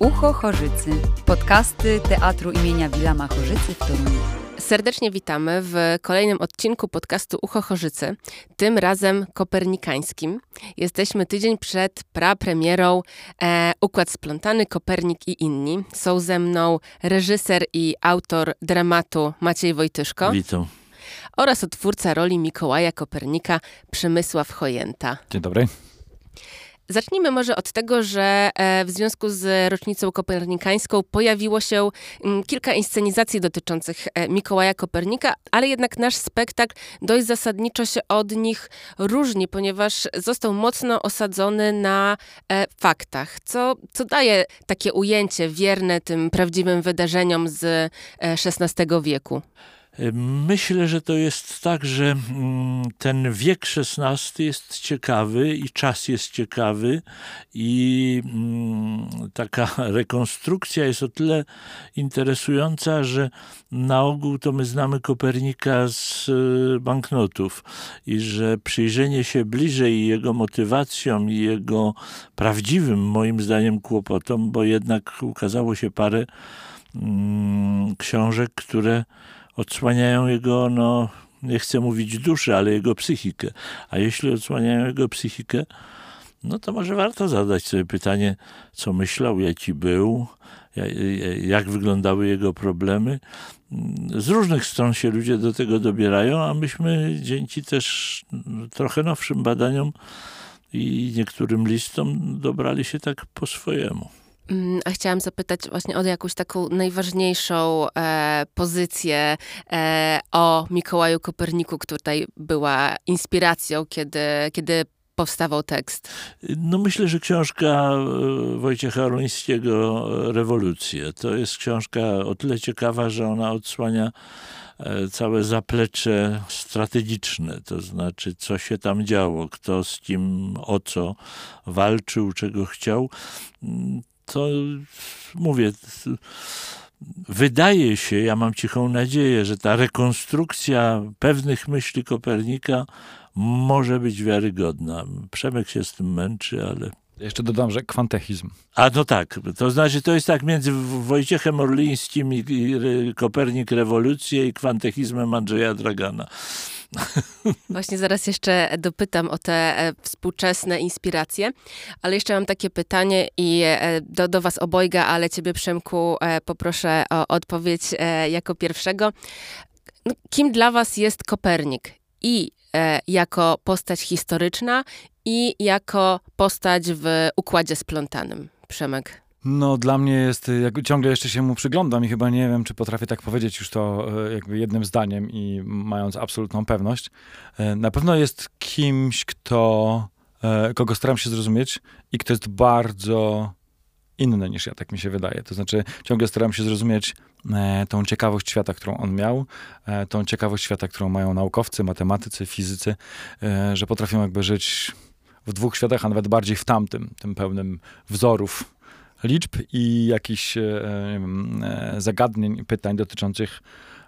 Ucho Chorzycy. Podcasty Teatru imienia Wilama Chorzycy w Toruniu. Serdecznie witamy w kolejnym odcinku podcastu Ucho Chorzycy, tym razem kopernikańskim. Jesteśmy tydzień przed prapremierą e, Układ Splątany, Kopernik i inni. Są ze mną reżyser i autor dramatu Maciej Wojtyszko. Witam. Oraz odtwórca roli Mikołaja Kopernika Przemysław Chojęta. Dzień dobry. Zacznijmy może od tego, że e, w związku z rocznicą kopernikańską pojawiło się mm, kilka inscenizacji dotyczących e, Mikołaja Kopernika, ale jednak nasz spektakl dość zasadniczo się od nich różni, ponieważ został mocno osadzony na e, faktach, co, co daje takie ujęcie wierne tym prawdziwym wydarzeniom z XVI wieku. Myślę, że to jest tak, że mm, ten wiek XVI jest ciekawy i czas jest ciekawy i mm, taka rekonstrukcja jest o tyle interesująca, że na ogół to my znamy Kopernika z y, banknotów i że przyjrzenie się bliżej jego motywacjom i jego prawdziwym moim zdaniem kłopotom, bo jednak ukazało się parę mm, książek, które odsłaniają jego, no nie chcę mówić duszę, ale jego psychikę. A jeśli odsłaniają jego psychikę, no to może warto zadać sobie pytanie, co myślał, jaki był, jak wyglądały jego problemy. Z różnych stron się ludzie do tego dobierają, a myśmy dzięki też trochę nowszym badaniom i niektórym listom dobrali się tak po swojemu. Mm, a chciałam zapytać właśnie o jakąś taką najważniejszą e, pozycję e, o Mikołaju Koperniku, która tutaj była inspiracją, kiedy, kiedy powstawał tekst? No myślę, że książka e, Wojciecha Ruńskiego Rewolucje. To jest książka o tyle ciekawa, że ona odsłania e, całe zaplecze strategiczne, to znaczy co się tam działo, kto z kim o co walczył, czego chciał to mówię, wydaje się, ja mam cichą nadzieję, że ta rekonstrukcja pewnych myśli Kopernika może być wiarygodna. Przemek się z tym męczy, ale. Jeszcze dodam, że kwantechizm. A no tak, to znaczy to jest tak między Wojciechem Orlińskim i Kopernik rewolucję i kwantechizmem Andrzeja Dragana. Właśnie zaraz jeszcze dopytam o te e, współczesne inspiracje, ale jeszcze mam takie pytanie i e, do, do was obojga, ale ciebie Przemku e, poproszę o odpowiedź jako pierwszego. No, kim dla was jest Kopernik? I jako postać historyczna i jako postać w układzie splątanym. Przemek. No, dla mnie jest, jak ciągle jeszcze się mu przyglądam i chyba nie wiem, czy potrafię tak powiedzieć już to e, jakby jednym zdaniem i mając absolutną pewność. E, na pewno jest kimś, kto, e, kogo staram się zrozumieć i kto jest bardzo inny niż ja, tak mi się wydaje. To znaczy, ciągle staram się zrozumieć tą ciekawość świata, którą on miał, tą ciekawość świata, którą mają naukowcy, matematycy, fizycy, że potrafią jakby żyć w dwóch światach, a nawet bardziej w tamtym, tym pełnym wzorów, liczb i jakichś e, e, zagadnień, pytań dotyczących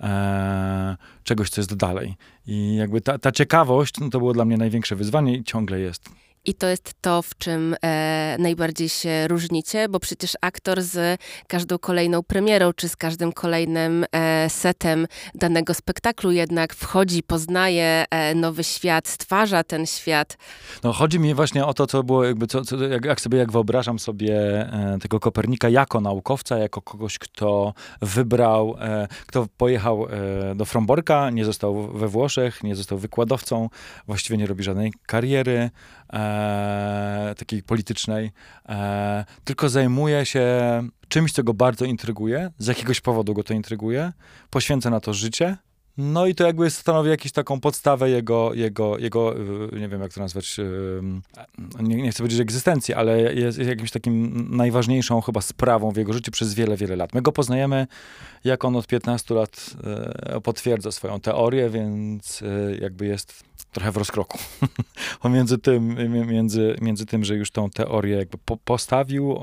e, czegoś, co jest dalej. I jakby ta, ta ciekawość, no to było dla mnie największe wyzwanie i ciągle jest. I to jest to, w czym e, najbardziej się różnicie, bo przecież aktor z każdą kolejną premierą, czy z każdym kolejnym e, setem danego spektaklu jednak wchodzi, poznaje e, nowy świat, stwarza ten świat. No chodzi mi właśnie o to, co było jakby, co, co jak, jak, sobie, jak wyobrażam sobie e, tego Kopernika jako naukowca, jako kogoś, kto wybrał, e, kto pojechał e, do Fromborka, nie został we Włoszech, nie został wykładowcą, właściwie nie robi żadnej kariery, e, takiej politycznej, e, tylko zajmuje się czymś, co go bardzo intryguje, z jakiegoś powodu go to intryguje, poświęca na to życie. No i to jakby stanowi jakąś taką podstawę jego, jego, jego y, nie wiem jak to nazwać, nie, nie chcę powiedzieć egzystencji, ale jest, jakimś takim najważniejszą chyba sprawą w jego życiu przez wiele, wiele lat. My go poznajemy, jak on od 15 lat potwierdza swoją teorię, więc jakby jest trochę w rozkroku pomiędzy tym, między, między tym, że już tą teorię jakby po, postawił,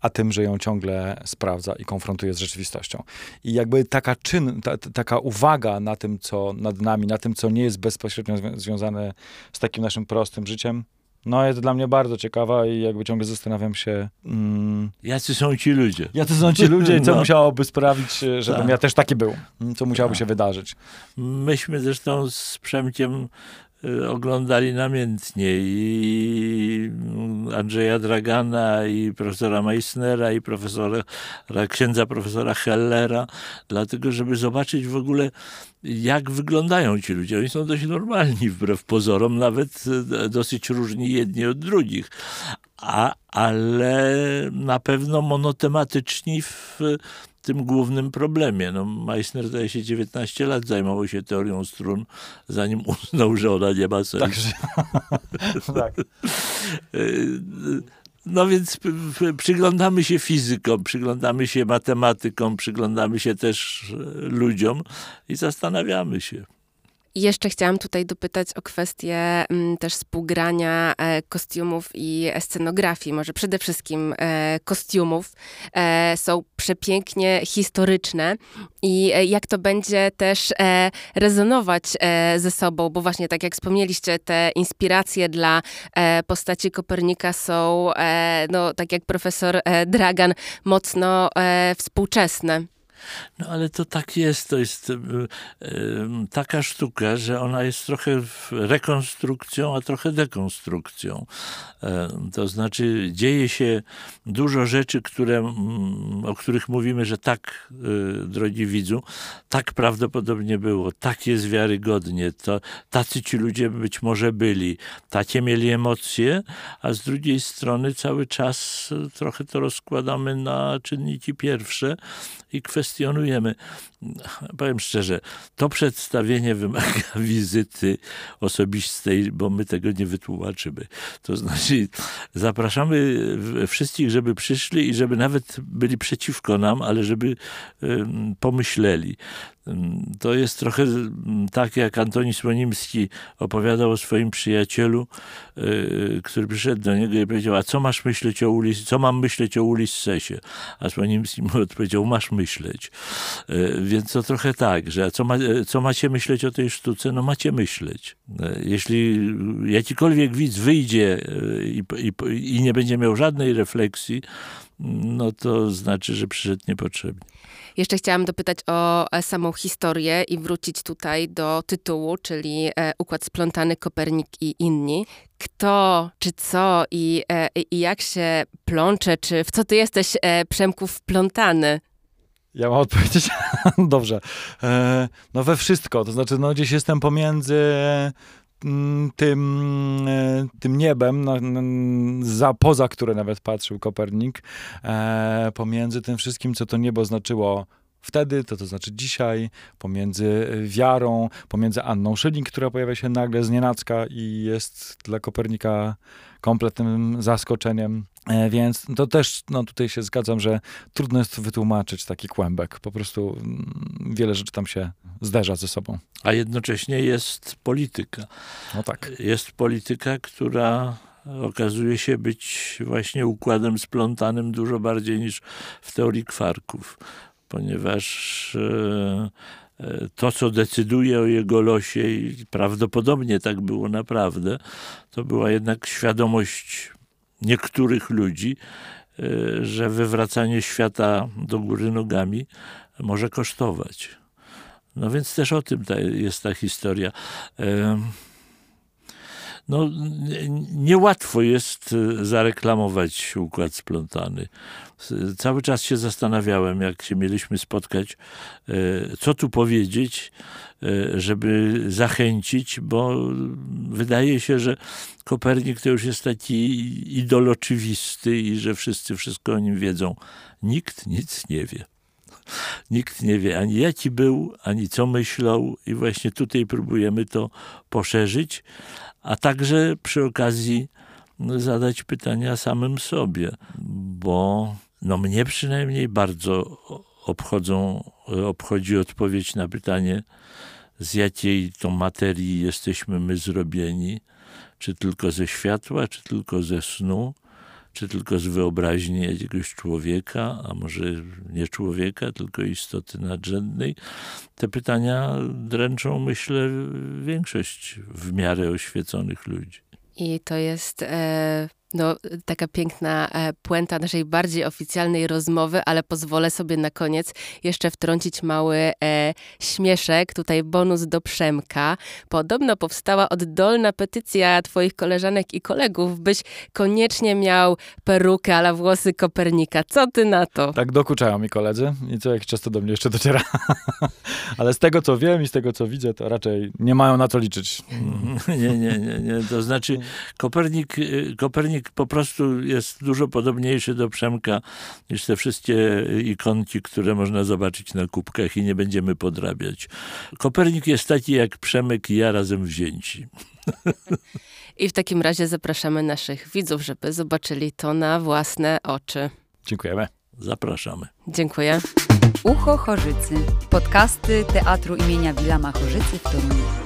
a tym, że ją ciągle sprawdza i konfrontuje z rzeczywistością. I jakby taka czyn, ta, taka uwaga na tym, co nad nami, na tym, co nie jest bezpośrednio związane z takim naszym prostym życiem, No jest dla mnie bardzo ciekawa i jakby ciągle zastanawiam się, mm, Jacy są ci ludzie? jacy są ci ludzie i co No. musiałoby sprawić, e, żebym Tak. ja też taki był. Co musiałoby się wydarzyć. Myśmy zresztą z Przemkiem oglądali namiętnie i mm, Andrzeja Dragana, i profesora Meissnera, i profesora, księdza profesora Hellera, dlatego żeby zobaczyć w ogóle, jak wyglądają ci ludzie. Oni są dość normalni, wbrew pozorom, nawet y, dosyć różni jedni od drugich. A, ale na pewno monotematyczni w tym głównym problemie. No, Meissner zdaje się 19 lat zajmował się teorią strun, zanim uznał, że ona nie ma sensu. Także, tak. No więc przyglądamy się fizykom, przyglądamy się matematykom, przyglądamy się też e, ludziom i zastanawiamy się. Jeszcze chciałam tutaj dopytać o kwestię mm, też współgrania e, kostiumów i scenografii. Może przede wszystkim e, kostiumów e, są przepięknie historyczne i e, jak to będzie też e, rezonować e, ze sobą, bo właśnie tak jak wspomnieliście, te inspiracje dla postaci Kopernika są, no tak jak profesor Dragan, mocno współczesne. No ale to tak jest, to jest y, taka sztuka, że ona jest trochę rekonstrukcją, a trochę dekonstrukcją. E, To znaczy dzieje się dużo rzeczy, które, o których mówimy, że tak, y, drogi widzu, tak prawdopodobnie było, tak jest wiarygodnie, to tacy ci ludzie być może byli, takie mieli emocje, a z drugiej strony cały czas trochę to rozkładamy na czynniki pierwsze i kwestionujemy. Powiem szczerze, to przedstawienie wymaga wizyty osobistej, bo my tego nie wytłumaczymy. To znaczy, zapraszamy wszystkich, żeby przyszli i żeby nawet byli przeciwko nam, ale żeby pomyśleli. To jest trochę tak, jak Antoni Słonimski opowiadał o swoim przyjacielu, y, który przyszedł do niego i powiedział, a co masz myśleć o Ulis, co mam myśleć o Ulissesie? A Słonimski mu odpowiedział, masz myśleć. Y, Więc to trochę tak, że a co, ma, co macie myśleć o tej sztuce? No macie myśleć. Jeśli jakikolwiek widz wyjdzie i, i, i nie będzie miał żadnej refleksji, no to znaczy, że przyszedł niepotrzebnie. Jeszcze chciałam dopytać o e, samą historię i wrócić tutaj do tytułu, czyli e, Układ Splątany, Kopernik i inni. Kto, czy co i, e, i jak się plącze, czy w co ty jesteś, Przemku, wplątany? Ja mam odpowiedzieć? Dobrze. No we wszystko, to znaczy no gdzieś jestem pomiędzy tym, e, tym niebem, na, na, za, poza które nawet patrzył Kopernik, e, pomiędzy tym wszystkim, co to niebo znaczyło wtedy, to to znaczy dzisiaj, pomiędzy wiarą, pomiędzy Anną Szyling, która pojawia się nagle z nienacka i jest dla Kopernika kompletnym zaskoczeniem. E, Więc to też, no tutaj się zgadzam, że trudno jest wytłumaczyć taki kłębek. Po prostu mm, wiele rzeczy tam się zderza ze sobą. A jednocześnie jest polityka. No tak. Jest polityka, która okazuje się być właśnie układem splątanym dużo bardziej niż w teorii kwarków, ponieważ e, e, to, co decyduje o jego losie, i prawdopodobnie tak było naprawdę, to była jednak świadomość niektórych ludzi, e, że wywracanie świata do góry nogami może kosztować. No więc też o tym ta, jest ta historia. No, niełatwo jest y, zareklamować układ splątany. Cały czas się zastanawiałem, jak się mieliśmy spotkać, y, co tu powiedzieć, y, żeby zachęcić, bo wydaje się, że Kopernik to już jest taki idol oczywisty i że wszyscy wszystko o nim wiedzą. Nikt nic nie wie. Nikt nie wie ani jaki był, ani co myślał, i właśnie tutaj próbujemy to poszerzyć, a także przy okazji zadać pytania samym sobie, bo no, mnie przynajmniej bardzo obchodzą, obchodzi odpowiedź na pytanie, z jakiej to materii jesteśmy my zrobieni, czy tylko ze światła, czy tylko ze snu, czy tylko z wyobraźni jakiegoś człowieka, a może nie człowieka, tylko istoty nadrzędnej. Te pytania dręczą, myślę, większość w miarę oświeconych ludzi. I to jest e, no, taka piękna e, puenta naszej bardziej oficjalnej rozmowy, ale pozwolę sobie na koniec jeszcze wtrącić mały e, śmieszek, tutaj bonus do Przemka. Podobno powstała oddolna petycja twoich koleżanek i kolegów, byś koniecznie miał perukę ala włosy Kopernika. Co ty na to? Tak dokuczają mi koledzy i co jakiś czas to do mnie jeszcze dociera. ale z tego, co wiem i z tego, co widzę, to raczej nie mają na to liczyć. Nie, nie, nie, nie. To znaczy Kopernik, y, Kopernik po prostu jest dużo podobniejszy do Przemka niż te wszystkie ikonki, które można zobaczyć na kubkach i nie będziemy podrabiać. Kopernik jest taki jak Przemek i ja razem wzięci. I w takim razie zapraszamy naszych widzów, żeby zobaczyli to na własne oczy. Dziękujemy. Zapraszamy. Dziękuję. Ucho Chorzycy. Podcasty Teatru imienia Wilama Chorzycy w Toruniu.